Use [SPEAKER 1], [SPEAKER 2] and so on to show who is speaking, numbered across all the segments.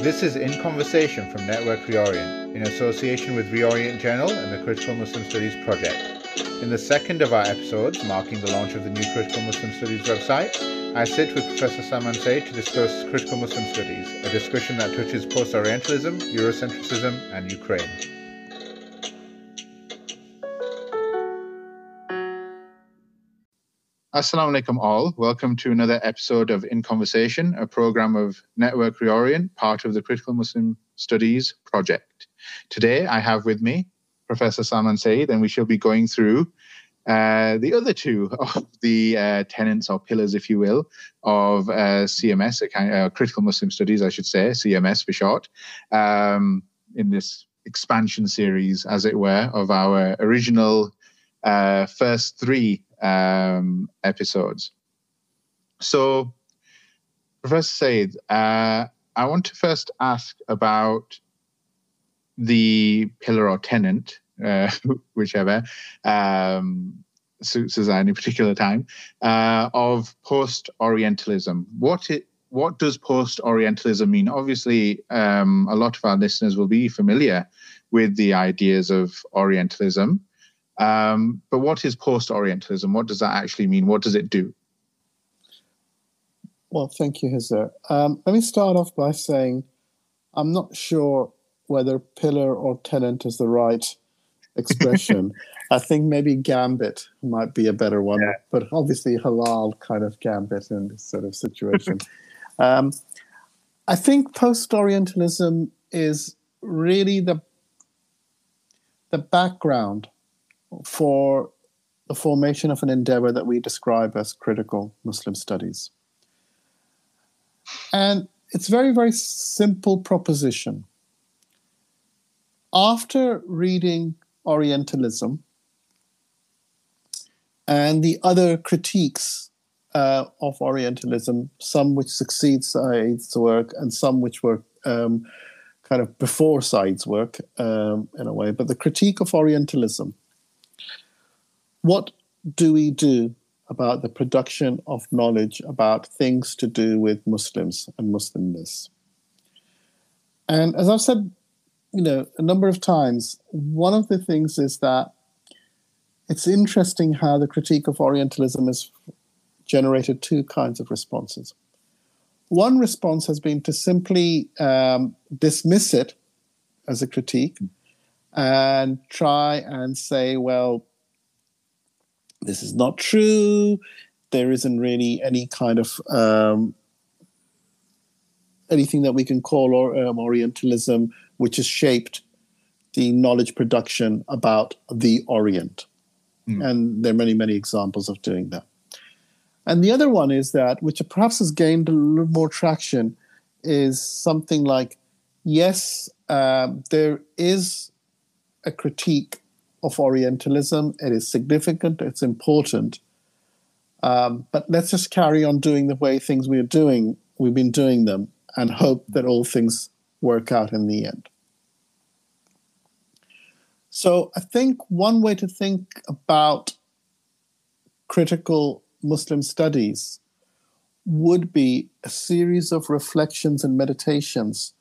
[SPEAKER 1] This is In Conversation from Network Reorient, in association with Reorient Journal and the Critical Muslim Studies Project. In the second of our episodes, marking the launch of the new Critical Muslim Studies website, I sit with Professor Salman Sayyid to discuss Critical Muslim Studies, a discussion that touches post Orientalism, Eurocentrism, and Ukraine. Assalamu alaikum all. Welcome to another episode of In Conversation, a program of Network Reorient, part of the Critical Muslim Studies project. Today I have with me Professor Salman Sayyid, and we shall be going through uh, the other two of the uh, tenets or pillars, if you will, of uh, CMS, uh, Critical Muslim Studies, I should say, CMS for short, um, in this expansion series, as it were, of our original uh, first three um, episodes. So, Professor Sayyid, uh, I want to first ask about the pillar or tenant, uh, whichever um, suits us at any particular time, uh, of post Orientalism. What it what does post Orientalism mean? Obviously, um, a lot of our listeners will be familiar with the ideas of Orientalism. Um, but what is post Orientalism? What does that actually mean? What does it do?
[SPEAKER 2] Well, thank you, Hizar. Um, let me start off by saying I'm not sure whether pillar or tenant is the right expression. I think maybe gambit might be a better one, yeah. but obviously halal kind of gambit in this sort of situation. um, I think post Orientalism is really the the background for the formation of an endeavor that we describe as critical Muslim studies. And it's very, very simple proposition. After reading Orientalism and the other critiques uh, of Orientalism, some which succeed Said's work and some which were um, kind of before Said's work um, in a way, but the critique of Orientalism what do we do about the production of knowledge about things to do with Muslims and Muslimness? And as I've said, you know, a number of times, one of the things is that it's interesting how the critique of Orientalism has generated two kinds of responses. One response has been to simply um, dismiss it as a critique and try and say, well, this is not true. There isn't really any kind of um, anything that we can call or, um, Orientalism, which has shaped the knowledge production about the Orient. Mm. And there are many, many examples of doing that. And the other one is that, which perhaps has gained a little more traction, is something like yes, um, there is a critique of Orientalism. It is significant, it's important. Um, but let's just carry on doing the way things we are doing, we've been doing them, and hope that all things work out in the end. So I think one way to think about critical Muslim studies would be a series of reflections and meditations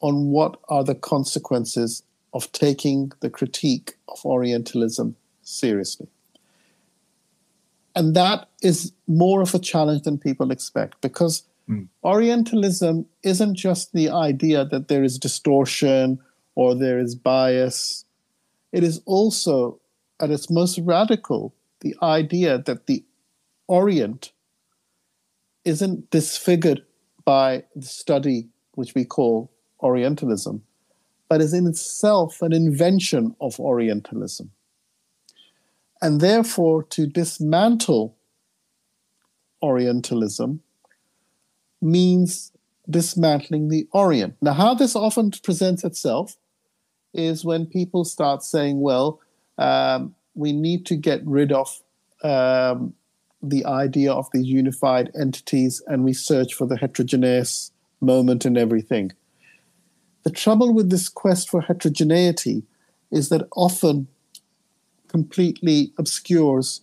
[SPEAKER 2] on what are the consequences of taking the critique of Orientalism seriously. And that is more of a challenge than people expect because mm. Orientalism isn't just the idea that there is distortion or there is bias. It is also, at its most radical, the idea that the Orient isn't disfigured by the study which we call Orientalism, but is in itself an invention of Orientalism. And therefore, to dismantle Orientalism means dismantling the Orient. Now, how this often presents itself is when people start saying, well, um, we need to get rid of um, the idea of these unified entities and we search for the heterogeneous moment in everything. The trouble with this quest for heterogeneity is that often completely obscures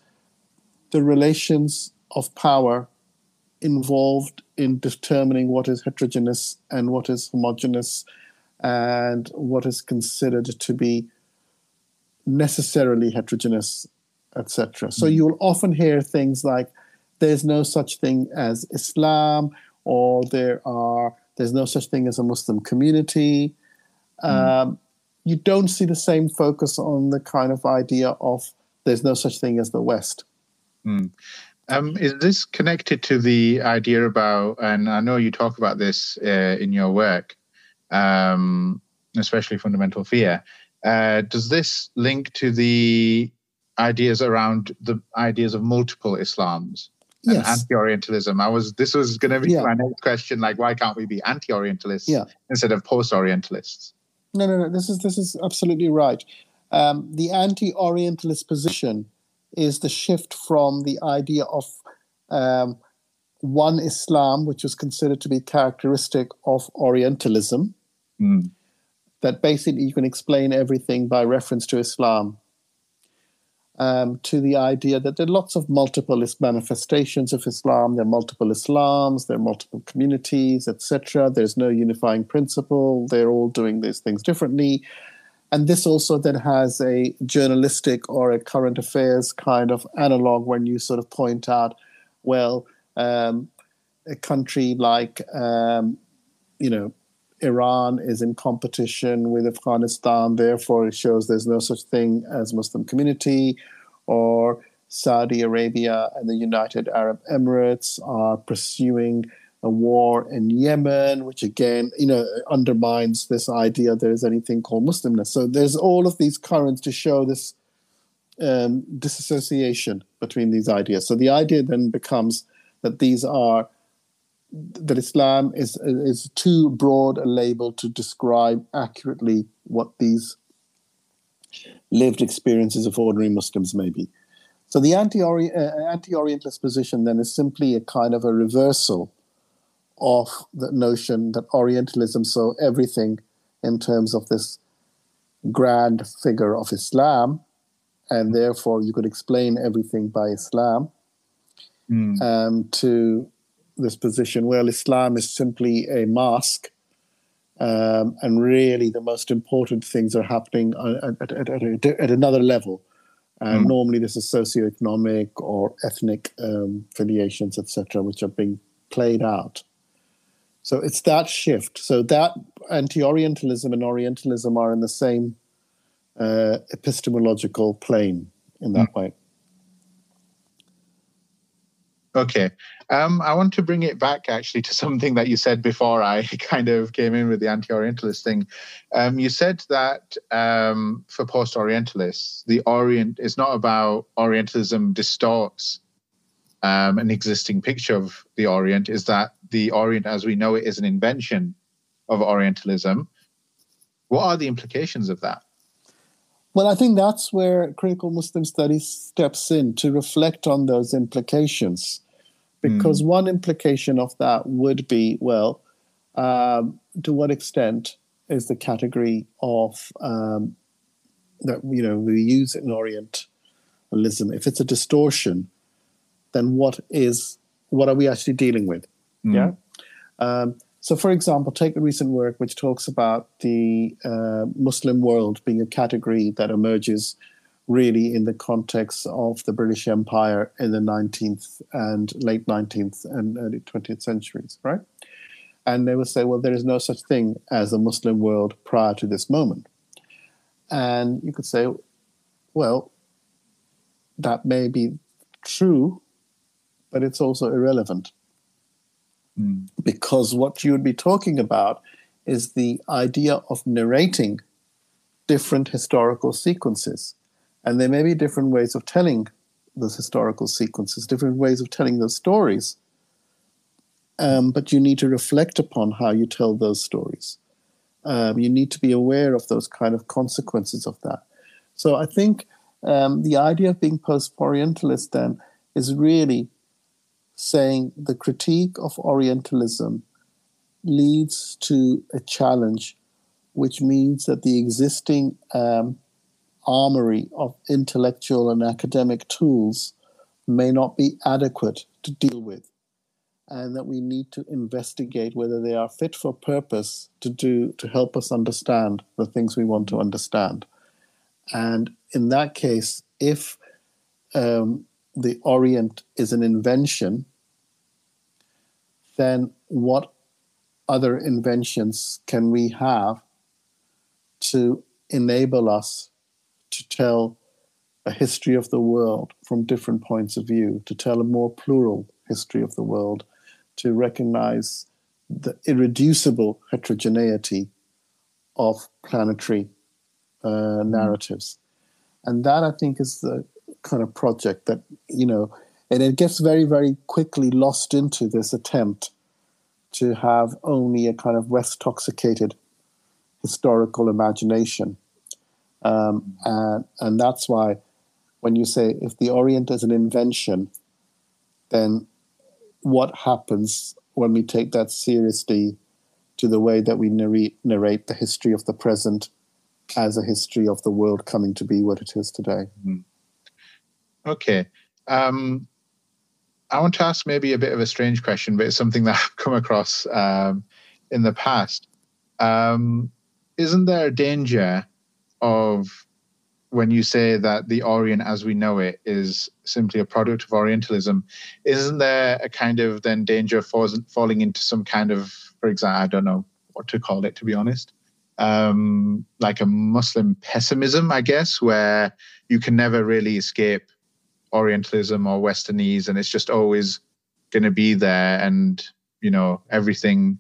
[SPEAKER 2] the relations of power involved in determining what is heterogeneous and what is homogeneous and what is considered to be necessarily heterogeneous, etc. So hmm. you'll often hear things like there's no such thing as Islam or there are there's no such thing as a Muslim community. Mm. Um, you don't see the same focus on the kind of idea of there's no such thing as the West.
[SPEAKER 1] Mm. Um, is this connected to the idea about, and I know you talk about this uh, in your work, um, especially fundamental fear. Uh, does this link to the ideas around the ideas of multiple Islams? Yes. anti-Orientalism. I was. This was going to be yeah. my next question. Like, why can't we be anti-Orientalists yeah. instead of post-Orientalists?
[SPEAKER 2] No, no, no. This is this is absolutely right. Um, the anti-Orientalist position is the shift from the idea of um, one Islam, which was considered to be characteristic of Orientalism, mm. that basically you can explain everything by reference to Islam, um, to the idea that there are lots of multiple manifestations of Islam, there are multiple Islams, there are multiple communities, etc. There's no unifying principle, they're all doing these things differently. And this also then has a journalistic or a current affairs kind of analog when you sort of point out, well, um, a country like, um, you know, Iran is in competition with Afghanistan, therefore it shows there's no such thing as Muslim community, or Saudi Arabia and the United Arab Emirates are pursuing a war in Yemen, which again, you know, undermines this idea there is anything called Muslimness. So there's all of these currents to show this um, disassociation between these ideas. So the idea then becomes that these are that Islam is is too broad a label to describe accurately what these lived experiences of ordinary Muslims may be. So the uh, anti-Orientalist position then is simply a kind of a reversal of the notion that Orientalism saw everything in terms of this grand figure of Islam, and therefore you could explain everything by Islam, mm. um, to this position, well, Islam is simply a mask, um, and really the most important things are happening at, at, at, at another level. And mm. normally this is socioeconomic or ethnic um, affiliations, etc., which are being played out. So it's that shift. So that anti-Orientalism and Orientalism are in the same uh, epistemological plane in that mm. way.
[SPEAKER 1] Okay. Um, I want to bring it back actually to something that you said before I kind of came in with the anti Orientalist thing. Um, you said that um, for post Orientalists, the Orient is not about Orientalism distorts um, an existing picture of the Orient is that the Orient, as we know it, is an invention of Orientalism. What are the implications of that?
[SPEAKER 2] Well, I think that's where critical Muslim studies steps in to reflect on those implications. Because mm. one implication of that would be well, um, to what extent is the category of um, that you know we use in Orientalism, if it's a distortion, then what is what are we actually dealing with? Mm. Yeah. Um, so, for example, take a recent work which talks about the uh, Muslim world being a category that emerges really in the context of the British Empire in the 19th and late 19th and early 20th centuries, right? And they would say, well, there is no such thing as a Muslim world prior to this moment. And you could say, well, that may be true but it's also irrelevant. Mm. Because what you would be talking about is the idea of narrating different historical sequences. And there may be different ways of telling those historical sequences, different ways of telling those stories. Um, but you need to reflect upon how you tell those stories. Um, you need to be aware of those kind of consequences of that. So I think um, the idea of being post Orientalist then is really saying the critique of Orientalism leads to a challenge, which means that the existing um, armory of intellectual and academic tools may not be adequate to deal with. and that we need to investigate whether they are fit for purpose to do to help us understand the things we want to understand. And in that case, if um, the Orient is an invention, then what other inventions can we have to enable us to tell a history of the world from different points of view, to tell a more plural history of the world, to recognize the irreducible heterogeneity of planetary uh, narratives. And that, I think, is the kind of project that, you know, and it gets very, very quickly lost into this attempt to have only a kind of West toxicated historical imagination. Um, and, and that's why when you say if the Orient is an invention, then what happens when we take that seriously to the way that we narrate, narrate the history of the present as a history of the world coming to be what it is today? Mm-hmm.
[SPEAKER 1] Okay. Um, I want to ask maybe a bit of a strange question, but it's something that I've come across um, in the past. Um, isn't there a danger of when you say that the Orient as we know it is simply a product of Orientalism, isn't there a kind of then danger of falling into some kind of, for example, I don't know what to call it, to be honest, um, like a Muslim pessimism, I guess, where you can never really escape Orientalism or Westernese, and it's just always going to be there, and you know everything.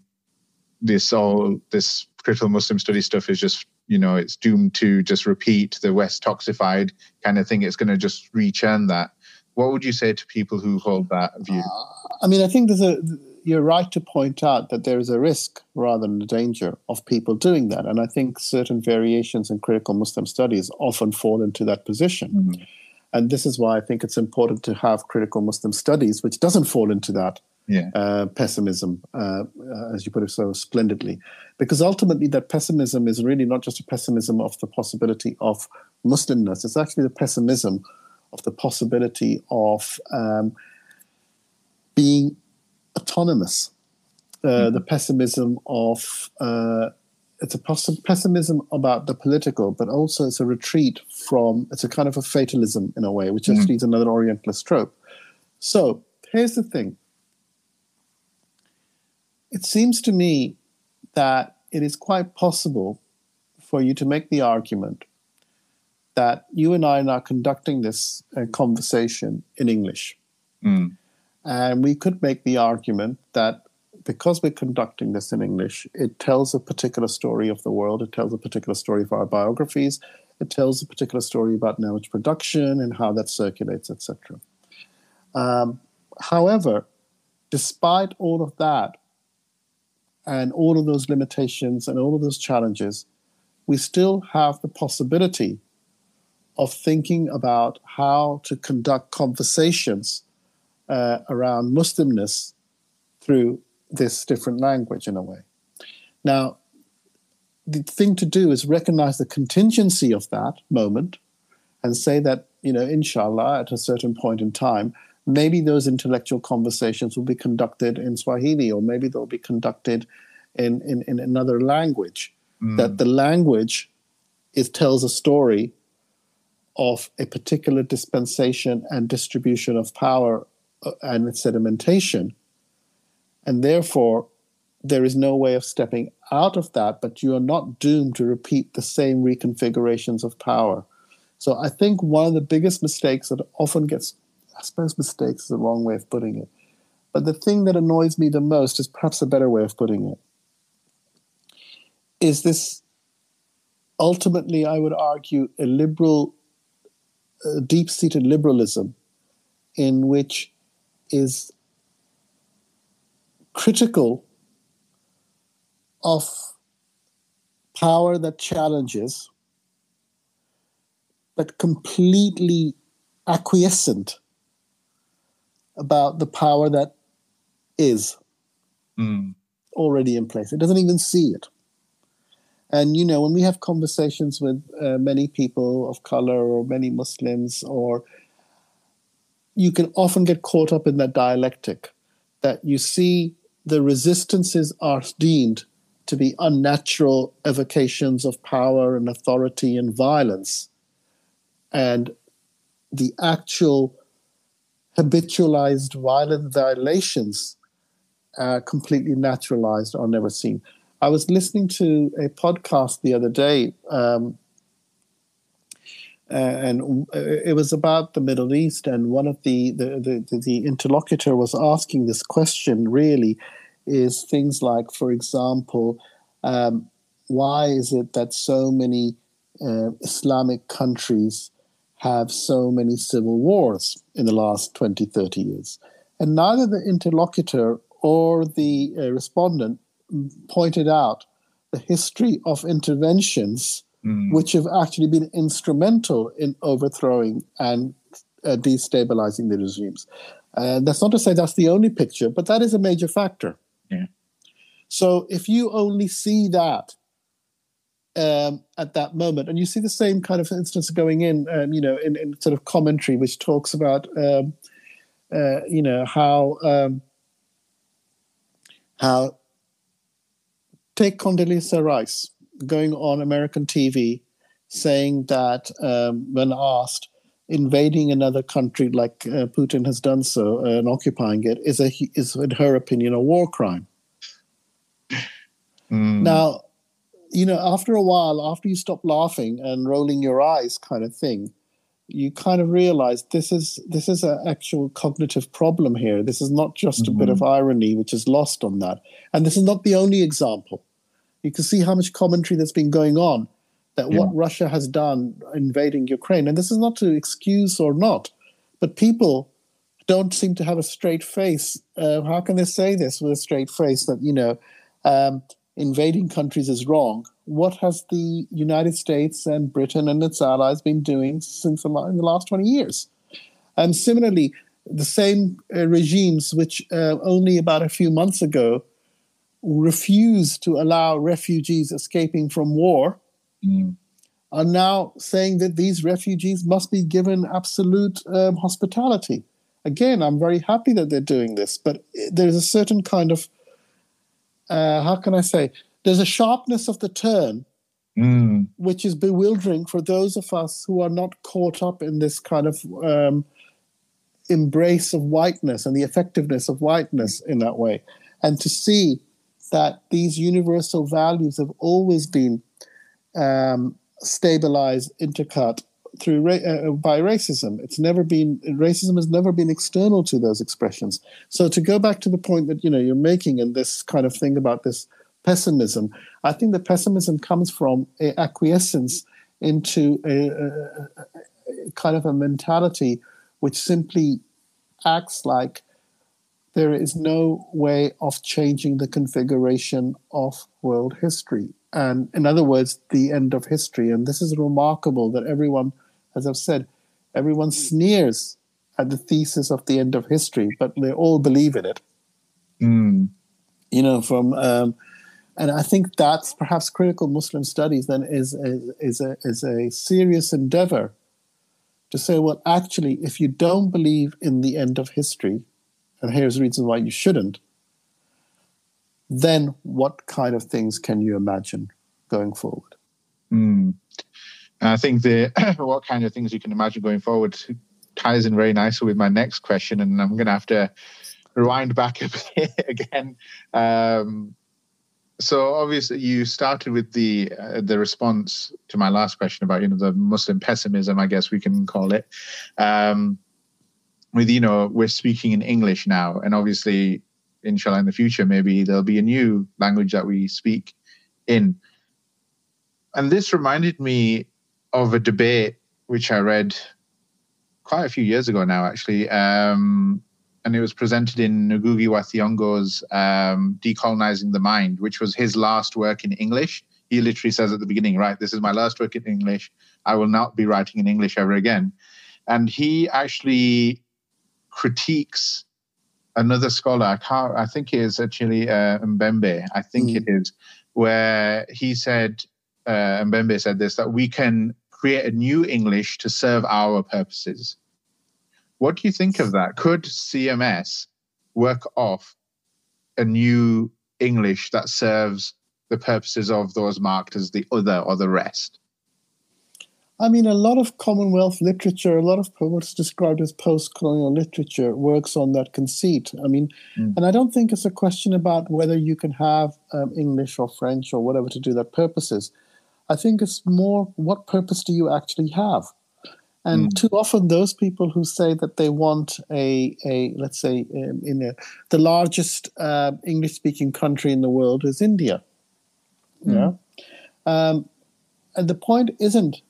[SPEAKER 1] This all this critical Muslim study stuff is just you know it's doomed to just repeat the West toxified kind of thing. It's going to just rechurn that. What would you say to people who hold that view? Uh,
[SPEAKER 2] I mean, I think there's a you're right to point out that there is a risk rather than a danger of people doing that, and I think certain variations in critical Muslim studies often fall into that position. Mm-hmm. And this is why I think it's important to have critical Muslim studies, which doesn't fall into that yeah. uh, pessimism, uh, uh, as you put it so splendidly. Because ultimately, that pessimism is really not just a pessimism of the possibility of Muslimness, it's actually the pessimism of the possibility of um, being autonomous, uh, mm-hmm. the pessimism of uh, it's a pessimism about the political, but also it's a retreat from it's a kind of a fatalism in a way, which mm-hmm. actually is another Orientalist trope. So here's the thing: it seems to me that it is quite possible for you to make the argument that you and I are now conducting this uh, conversation in English. Mm. And we could make the argument that because we're conducting this in English, it tells a particular story of the world, it tells a particular story of our biographies, it tells a particular story about knowledge production and how that circulates, etc. Um, however, despite all of that, and all of those limitations and all of those challenges, we still have the possibility of thinking about how to conduct conversations uh, around Muslimness through this different language in a way. Now, the thing to do is recognize the contingency of that moment and say that, you know, inshallah, at a certain point in time, maybe those intellectual conversations will be conducted in Swahili or maybe they'll be conducted in, in, in another language. Mm. That the language it tells a story of a particular dispensation and distribution of power uh, and sedimentation and therefore, there is no way of stepping out of that, but you are not doomed to repeat the same reconfigurations of power. So I think one of the biggest mistakes that often gets, I suppose mistakes is the wrong way of putting it, but the thing that annoys me the most is perhaps a better way of putting it, is this ultimately, I would argue, a liberal, deep seated liberalism in which is critical of power that challenges, but completely acquiescent about the power that is mm. already in place. It doesn't even see it. And you know, when we have conversations with uh, many people of color or many Muslims, or you can often get caught up in that dialectic that you see the resistances are deemed to be unnatural evocations of power and authority and violence. And the actual habitualized violent violations are completely naturalized or never seen. I was listening to a podcast the other day, um, and it was about the Middle East, and one of the the, the the interlocutor was asking this question. Really, is things like, for example, um, why is it that so many uh, Islamic countries have so many civil wars in the last 20, 30 years? And neither the interlocutor or the uh, respondent pointed out the history of interventions mm. which have actually been instrumental in overthrowing and uh, destabilizing the regimes. And that's not to say that's the only picture, but that is a major factor.
[SPEAKER 1] Yeah.
[SPEAKER 2] So if you only see that um, at that moment, and you see the same kind of instance going in, um, you know, in, in, sort of commentary, which talks about, um, uh, you know, how um, how take Condoleezza Rice going on American TV saying that um, when asked, invading another country like uh, Putin has done so uh, and occupying it is a is in her opinion a war crime. Mm. Now, you know, after a while, after you stop laughing and rolling your eyes, kind of thing, you kind of realize this is this is an actual cognitive problem here. This is not just mm-hmm. a bit of mm-hmm. irony which is lost on that, and this is not the only example. You can see how much commentary that's been going on that yeah. what Russia has done invading Ukraine, and this is not to excuse or not, but people don't seem to have a straight face. Uh, how can they say this with a straight face that you know um, invading countries is wrong? What has the United States and Britain and its allies been doing since the, in the last twenty years? And similarly, the same uh, regimes which uh, only about a few months ago refused to allow refugees escaping from war mm. are now saying that these refugees must be given absolute um, hospitality. Again, I'm very happy that they're doing this, but there's a certain kind of, uh, how can I say, there's a sharpness of the turn mm. which is bewildering for those of us who are not caught up in this kind of um, embrace of whiteness and the effectiveness of whiteness in that way. And to see that these universal values have always been um, stabilized, intercut through ra- uh, by racism. It's never been racism has never been external to those expressions. So to go back to the point that you know you're making and this kind of thing about this pessimism, I think the pessimism comes from a acquiescence into a, a, a kind of a mentality which simply acts like there is no way of changing the configuration of world history. And in other words, the end of history. And this is remarkable that everyone, as I've said, everyone sneers at the thesis of the end of history, but they all believe in it.
[SPEAKER 1] Mm.
[SPEAKER 2] You know, from um, and I think that's perhaps critical Muslim studies then is is, is a is a serious endeavor to say, well, actually, if you don't believe in the end of history, and here's the reason why you shouldn't, then what kind of things can you imagine going forward?
[SPEAKER 1] Mm. I think the what kind of things you can imagine going forward ties in very nicely with my next question, and I'm going to have to rewind back a bit again. Um, so obviously, you started with the uh, the response to my last question about you know the Muslim pessimism, I guess we can call it. Um, with you know we're speaking in english now and obviously inshallah in the future maybe there'll be a new language that we speak in and this reminded me of a debate which i read quite a few years ago now actually um, and it was presented in Ngugi wa Thiong'o's um, Decolonizing the Mind, which was his last work in English. He literally says at the beginning, right, this is my last work in English. I will not be writing in English ever again. And he actually critiques another scholar. I can't. I think it is actually uh, Mbembe. I think mm. it is where he said uh, Mbembe said this that we can create a new English to serve our purposes. What do you think of that? Could CMS work off a new English that serves the purposes of those marked as the other or the rest?
[SPEAKER 2] I mean, a lot of Commonwealth literature, a lot of what's described as post colonial literature works on that conceit. I mean, mm. and I don't think it's a question about whether you can have um, English or French or whatever to do that purposes. I think it's more what purpose do you actually have? And mm. too often, those people who say that they want a, a let's say, um, in a, the largest uh, English speaking country in the world is India. Mm. Yeah. Um, and the point isn't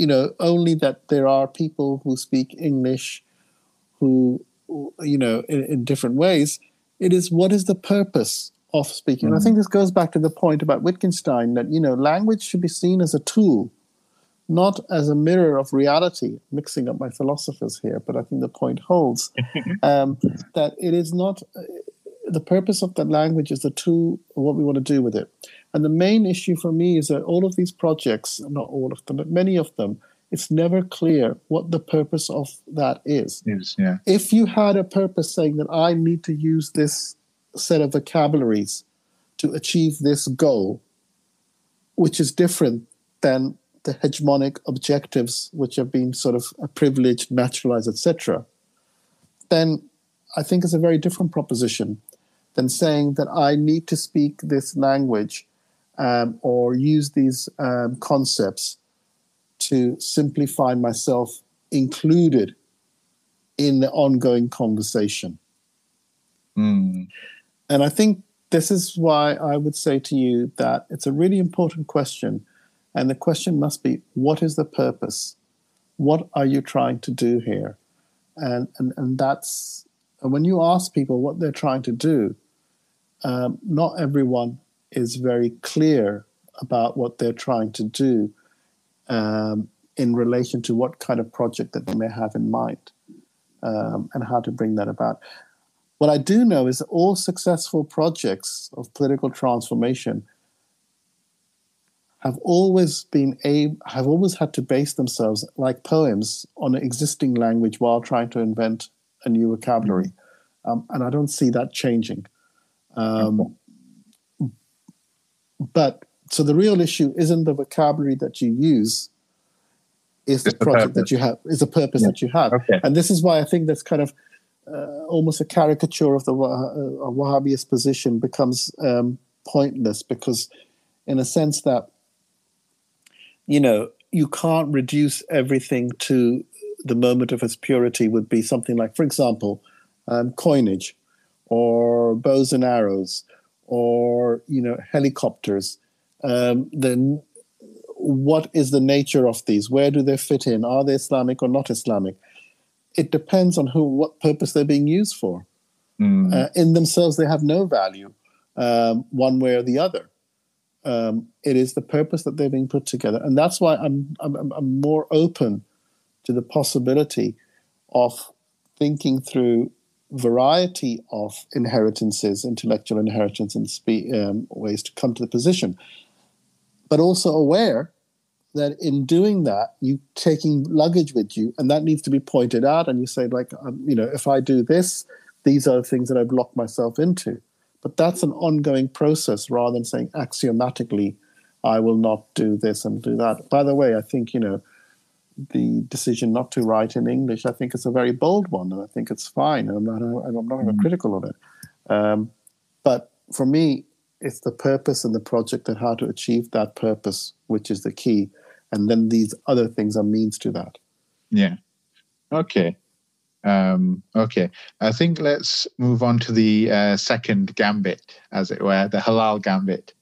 [SPEAKER 2] you know, only that there are people who speak English who, you know, in, in different ways. It is what is the purpose of speaking? Mm. I think this goes back to the point about Wittgenstein that, you know, language should be seen as a tool, not as a mirror of reality. Mixing up my philosophers here, but I think the point holds um, that it is not. Uh, the purpose of that language is the tool, what we want to do with it. And the main issue for me is that all of these projects, not all of them, but many of them, it's never clear what the purpose of that is.
[SPEAKER 1] Is yeah.
[SPEAKER 2] If you had a purpose saying that I need to use this set of vocabularies to achieve this goal, which is different than the hegemonic objectives which have been sort of privileged, naturalized, etc., then I think it's a very different proposition than saying that I need to speak this language um, or use these um, concepts to simply find myself included in the ongoing conversation.
[SPEAKER 1] Mm.
[SPEAKER 2] And I think this is why I would say to you that it's a really important question. And the question must be what is the purpose? What are you trying to do here? And, and, and that's when you ask people what they're trying to do, um, not everyone is very clear about what they're trying to do um, in relation to what kind of project that they may have in mind um, and how to bring that about. What I do know is that all successful projects of political transformation have always been a have always had to base themselves like poems on an existing language while trying to invent a new vocabulary, um, and I don't see that changing. Um, but so the real issue isn't the vocabulary that you use, is the, the project purpose. that you have, is the purpose yeah. that you have.
[SPEAKER 1] Okay.
[SPEAKER 2] And this is why I think that's kind of uh, almost a caricature of the uh, Wahhabist position becomes um, pointless because, in a sense, that you know you can't reduce everything to the moment of its purity. Would be something like, for example, um, coinage, or bows and arrows, or you know helicopters, um, then what is the nature of these? Where do they fit in? Are they Islamic or not Islamic? It depends on who, what purpose they're being used for.
[SPEAKER 1] Mm.
[SPEAKER 2] Uh, in themselves, they have no value, um, one way or the other. Um, it is the purpose that they're being put together, and that's why I'm, I'm I'm more open to the possibility of thinking through variety of inheritances, intellectual inheritance, and spe- um, ways to come to the position, but also aware that in doing that, you taking luggage with you, and that needs to be pointed out. And you say, like, um, you know, if I do this, these are the things that I've locked myself into. But that's an ongoing process rather than saying axiomatically, I will not do this and do that. By the way, I think, you know, the decision not to write in English, I think it's a very bold one, and I think it's fine. And I'm not, I'm not even mm. critical of it. Um, but for me, it's the purpose and the project and how to achieve that purpose, which is the key. And then these other things are means to that.
[SPEAKER 1] Yeah. Okay. Um, okay. I think let's move on to the uh, second gambit, as it were, the halal gambit.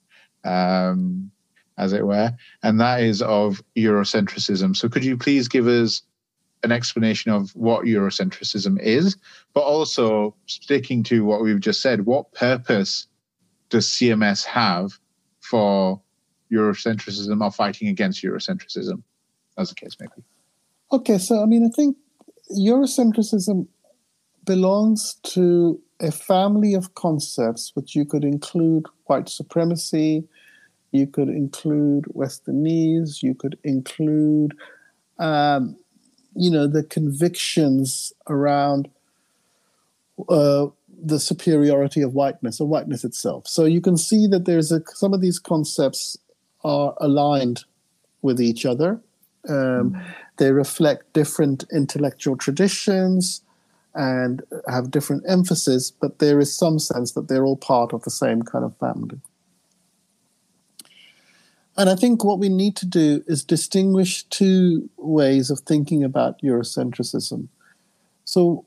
[SPEAKER 1] Um, as it were, and that is of Eurocentrism. So, could you please give us an explanation of what Eurocentrism is, but also sticking to what we've just said, what purpose does CMS have for Eurocentrism or fighting against Eurocentrism, as the case may be?
[SPEAKER 2] Okay, so I mean, I think Eurocentrism belongs to a family of concepts which you could include white supremacy, you could include Westernese. You could include, um, you know, the convictions around uh, the superiority of whiteness or whiteness itself. So you can see that there's a, some of these concepts are aligned with each other. Um, mm. They reflect different intellectual traditions and have different emphasis, but there is some sense that they're all part of the same kind of family. And I think what we need to do is distinguish two ways of thinking about Eurocentrism. So,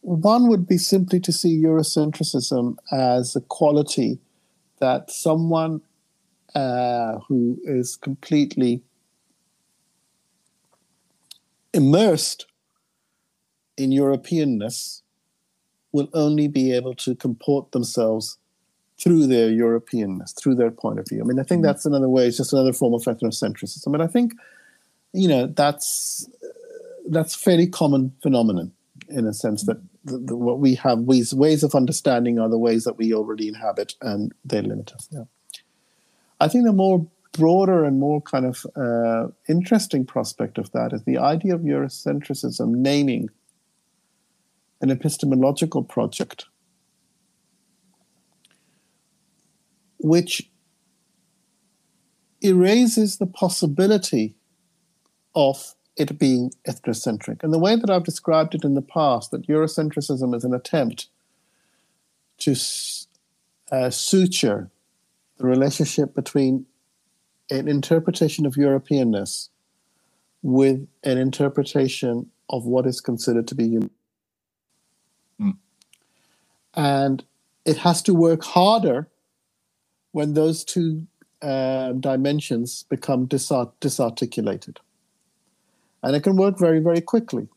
[SPEAKER 2] one would be simply to see Eurocentrism as a quality that someone uh, who is completely immersed in Europeanness will only be able to comport themselves through their Europeanness, through their point of view. I mean, I think mm-hmm. that's another way. It's just another form of ethnocentrism. But I think, you know, that's that's fairly common phenomenon in a sense that the, the, what we have ways ways of understanding are the ways that we already inhabit, and they limit us. Yeah. I think the more broader and more kind of uh, interesting prospect of that is the idea of Eurocentrism naming an epistemological project which erases the possibility of it being ethnocentric. And the way that I've described it in the past, that Eurocentrism is an attempt to uh, suture the relationship between an interpretation of Europeanness with an interpretation of what is considered to be human. Mm. And it has to work harder when those two uh, dimensions become disart- disarticulated. And it can work very, very quickly.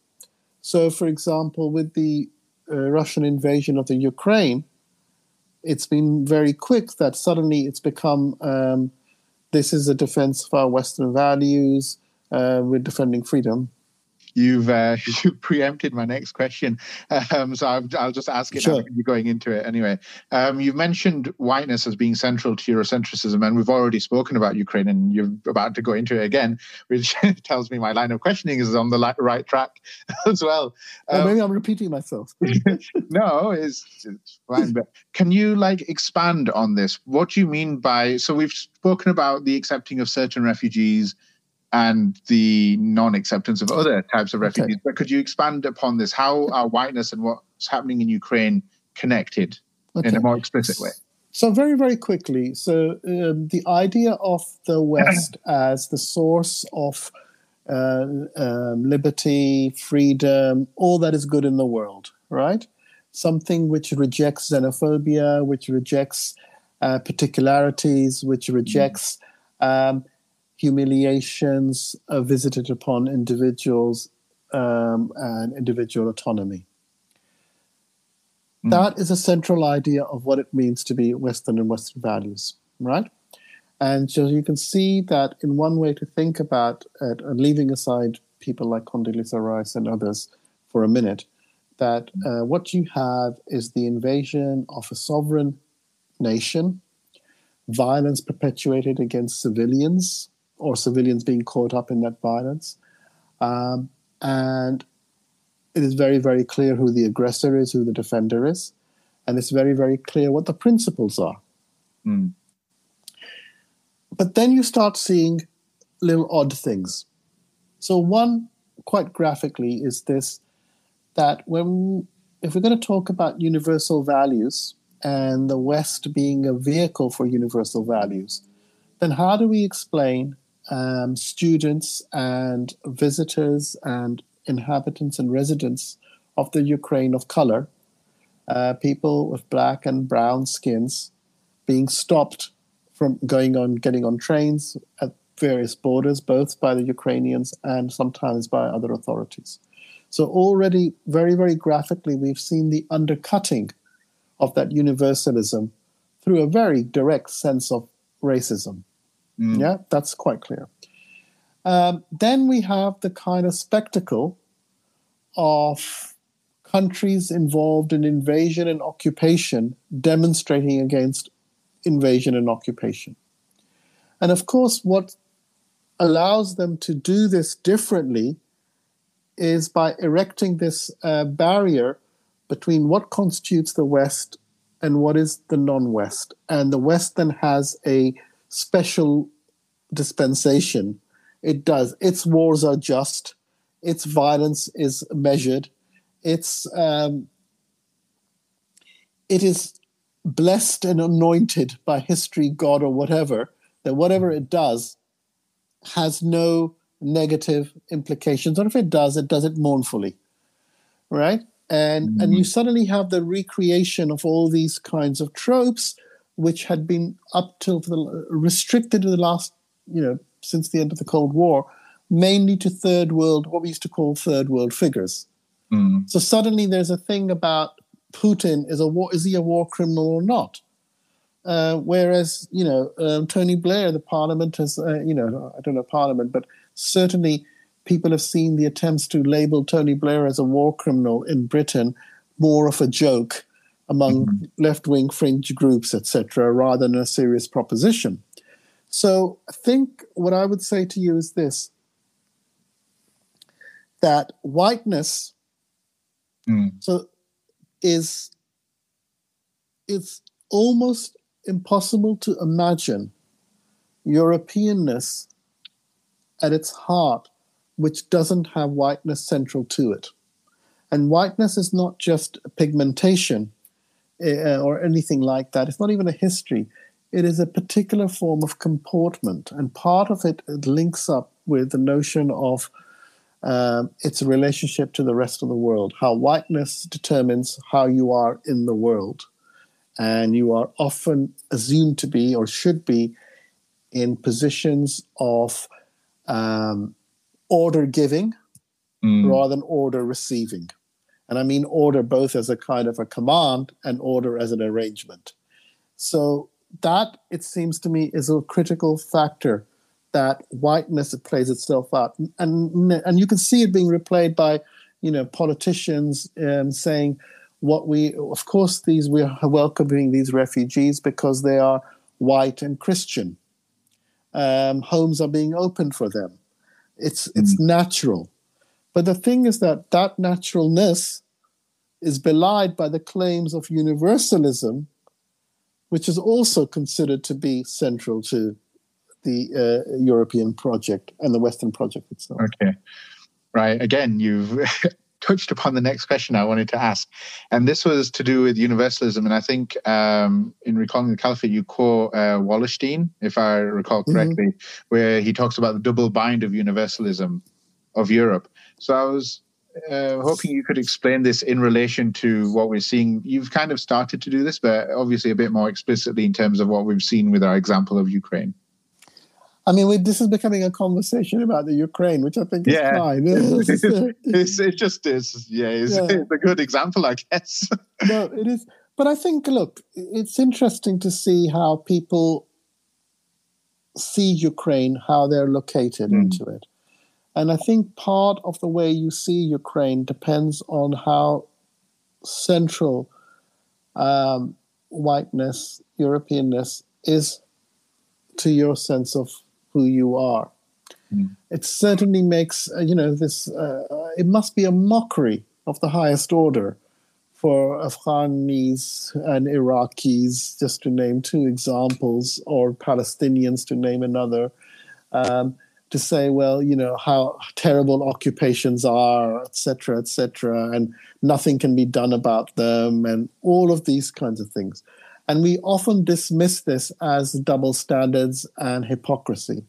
[SPEAKER 2] So, for example, with the uh, Russian invasion of the Ukraine, it's been very quick that suddenly it's become um, this is a defense of our Western values, uh, we're defending freedom
[SPEAKER 1] you've uh, you preempted my next question, um, so I'll, I'll, just ask it. Sure. You're going into it anyway. Um, you've mentioned whiteness as being central to Eurocentrism, and we've already spoken about Ukraine, and you're about to go into it again, which tells me my line of questioning is on the right track as well.
[SPEAKER 2] Um, maybe I'm repeating myself.
[SPEAKER 1] no, it's, it's fine. But can you like expand on this? What do you mean by? So we've spoken about the accepting of certain refugees and the non-acceptance of other types of refugees. Okay. But could you expand upon this? How are whiteness and what's happening in Ukraine connected okay. in a more explicit way?
[SPEAKER 2] So very, very quickly. So um, the idea of the West as the source of uh, um, liberty, freedom, all that is good in the world, right? Something which rejects xenophobia, which rejects uh, particularities, which rejects um, humiliations are visited upon individuals um, and individual autonomy. Mm. That is a central idea of what it means to be Western and Western values, right? And so you can see that in one way to think about it, and leaving aside people like Condoleezza Rice and others for a minute, that uh, what you have is the invasion of a sovereign nation, violence perpetuated against civilians, or civilians being caught up in that violence. Um, and it is very, very clear who the aggressor is, who the defender is, and it's very, very clear what the principles are. Mm. But then you start seeing little odd things. So, one quite graphically is this that when if we're going to talk about universal values and the West being a vehicle for universal values, then how do we explain um, students and visitors and inhabitants and residents of the Ukraine of color, uh, people with black and brown skins, being stopped from going on, getting on trains at various borders, both by the Ukrainians and sometimes by other authorities. So, already, very, very graphically, we've seen the undercutting of that universalism through a very direct sense of racism. Mm. Yeah, that's quite clear. Um, then we have the kind of spectacle of countries involved in invasion and occupation demonstrating against invasion and occupation. And of course, what allows them to do this differently is by erecting this uh, barrier between what constitutes the West and what is the non West. And the West then has a special dispensation. It does. Its wars are just, its violence is measured, its um, it is blessed and anointed by history, God, or whatever, that whatever it does has no negative implications. Or if it does, it does it mournfully. Right? And mm-hmm. and you suddenly have the recreation of all these kinds of tropes which had been up till the restricted to the last, you know, since the end of the Cold War, mainly to third world, what we used to call third world figures. Mm. So suddenly there's a thing about Putin is a war is he a war criminal or not? Uh, whereas you know um, Tony Blair, the Parliament has uh, you know I don't know Parliament, but certainly people have seen the attempts to label Tony Blair as a war criminal in Britain more of a joke among mm-hmm. left wing fringe groups, etc., rather than a serious proposition. So I think what I would say to you is this that whiteness mm. so is it's almost impossible to imagine Europeanness at its heart, which doesn't have whiteness central to it. And whiteness is not just pigmentation uh, or anything like that. It's not even a history. It is a particular form of comportment. And part of it, it links up with the notion of um, its relationship to the rest of the world, how whiteness determines how you are in the world. And you are often assumed to be or should be in positions of um, order giving mm. rather than order receiving. And I mean order both as a kind of a command and order as an arrangement. So that, it seems to me, is a critical factor that whiteness plays itself out, and and you can see it being replayed by you know politicians um, saying what we of course these we are welcoming these refugees because they are white and Christian. Um, homes are being opened for them. It's mm. it's natural, but the thing is that that naturalness is belied by the claims of universalism, which is also considered to be central to the uh, European project and the Western project itself.
[SPEAKER 1] Okay, right. Again, you've touched upon the next question I wanted to ask, and this was to do with universalism. And I think um, in recalling the Caliphate, you quote uh, Wallerstein, if I recall mm-hmm. correctly, mm-hmm. where he talks about the double bind of universalism of Europe. So I was uh, hoping you could explain this in relation to what we're seeing. You've kind of started to do this, but obviously a bit more explicitly in terms of what we've seen with our example of Ukraine.
[SPEAKER 2] I mean, we, this is becoming a conversation about the Ukraine, which I think is
[SPEAKER 1] yeah.
[SPEAKER 2] fine.
[SPEAKER 1] it's, it just is, yeah, it's, yeah. it's, a good example, I guess.
[SPEAKER 2] no, it is. But I think, look, it's interesting to see how people see Ukraine, how they're located mm. into it. And I think part of the way you see Ukraine depends on how central um, whiteness, Europeanness is to your sense of who you are. Mm. It certainly makes, uh, you know, this, uh, it must be a mockery of the highest order for Afghanis and Iraqis, just to name two examples, or Palestinians to name another, um, to say, well, you know, how terrible occupations are, etc., etc., and nothing can be done about them, and all of these kinds of things. And we often dismiss this as double standards and hypocrisy.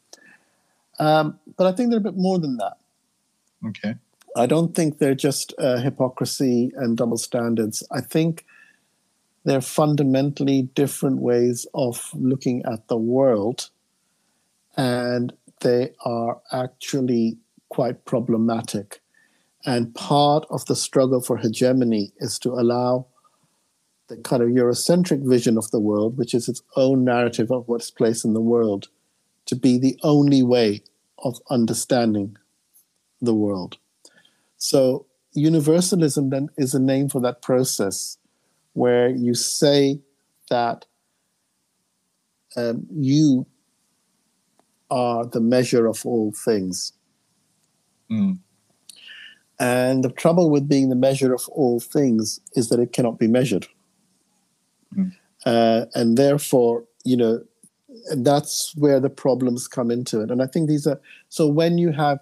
[SPEAKER 2] Um, but I think they're a bit more than that.
[SPEAKER 1] Okay.
[SPEAKER 2] I don't think they're just uh, hypocrisy and double standards. I think they're fundamentally different ways of looking at the world, and they are actually quite problematic. And part of the struggle for hegemony is to allow the kind of Eurocentric vision of the world, which is its own narrative of what's place in the world, to be the only way of understanding the world. So, universalism then is a name for that process where you say that um, you are the measure of all things. Mm. And the trouble with being the measure of all things is that it cannot be measured. Mm. Uh, and therefore, you know, that's where the problems come into it. And I think these are so when you have,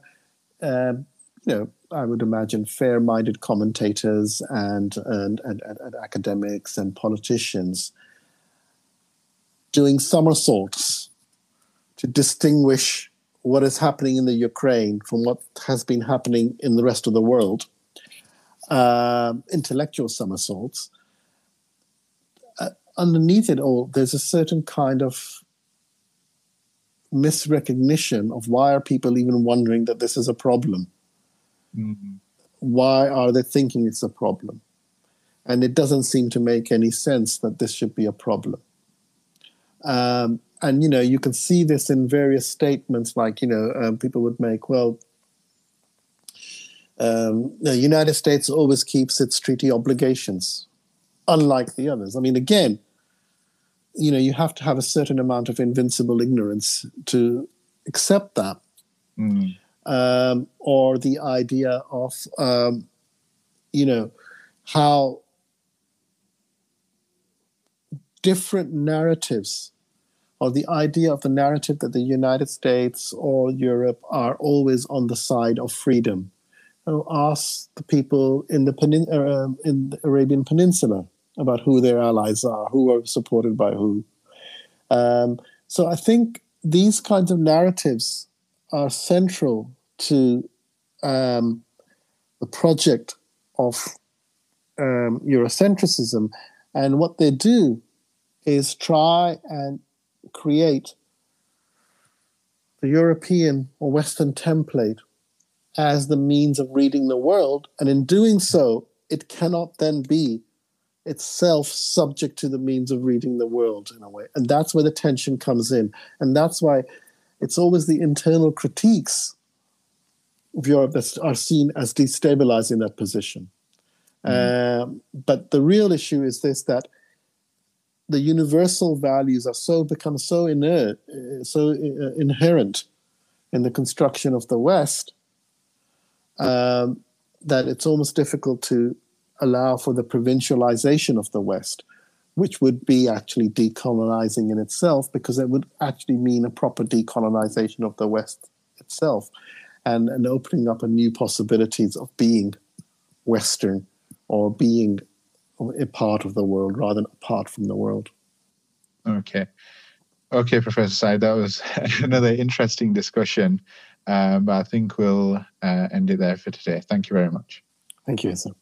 [SPEAKER 2] um, you know, I would imagine fair-minded commentators and and, and, and academics and politicians doing somersaults to distinguish what is happening in the Ukraine from what has been happening in the rest of the world, uh, intellectual somersaults. Uh, underneath it all, there's a certain kind of misrecognition of why are people even wondering that this is a problem Mm-hmm. Why are they thinking it's a problem? And it doesn't seem to make any sense that this should be a problem. Um, and you know, you can see this in various statements, like you know, um, people would make, well, um, the United States always keeps its treaty obligations, unlike the others. I mean, again, you know, you have to have a certain amount of invincible ignorance to accept that. Mm um, or the idea of um, you know how different narratives or the idea of the narrative that the United States or Europe are always on the side of freedom. I'll ask the people in the, penin- uh, in the Arabian Peninsula about who their allies are, who are supported by who. Um, so I think these kinds of narratives are central to um, the project of um, Eurocentricism. And what they do is try and create the European or Western template as the means of reading the world. And in doing so, it cannot then be itself subject to the means of reading the world in a way. And that's where the tension comes in. And that's why it's always the internal critiques of Europe that are seen as destabilizing that position. Mm. Um, but the real issue is this that the universal values are so become so inert, uh, so uh, inherent in the construction of the West um, that it's almost difficult to allow for the provincialization of the West, which would be actually decolonizing in itself because it would actually mean a proper decolonization of the West itself and, and opening up a new possibilities of being Western or being a part of the world rather than apart from the world.
[SPEAKER 1] Okay. Okay, Professor Sayyid, that was another interesting discussion. Um, but I think we'll uh, end it there for today. Thank you very much.
[SPEAKER 2] Thank you, Hassan.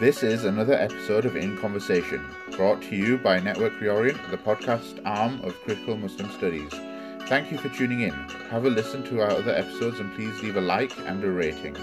[SPEAKER 1] This is another episode of In Conversation, brought to you by Network Reorient, the podcast arm of Critical Muslim Studies. Thank you for tuning in. Have a listen to our other episodes and please leave a like and a rating.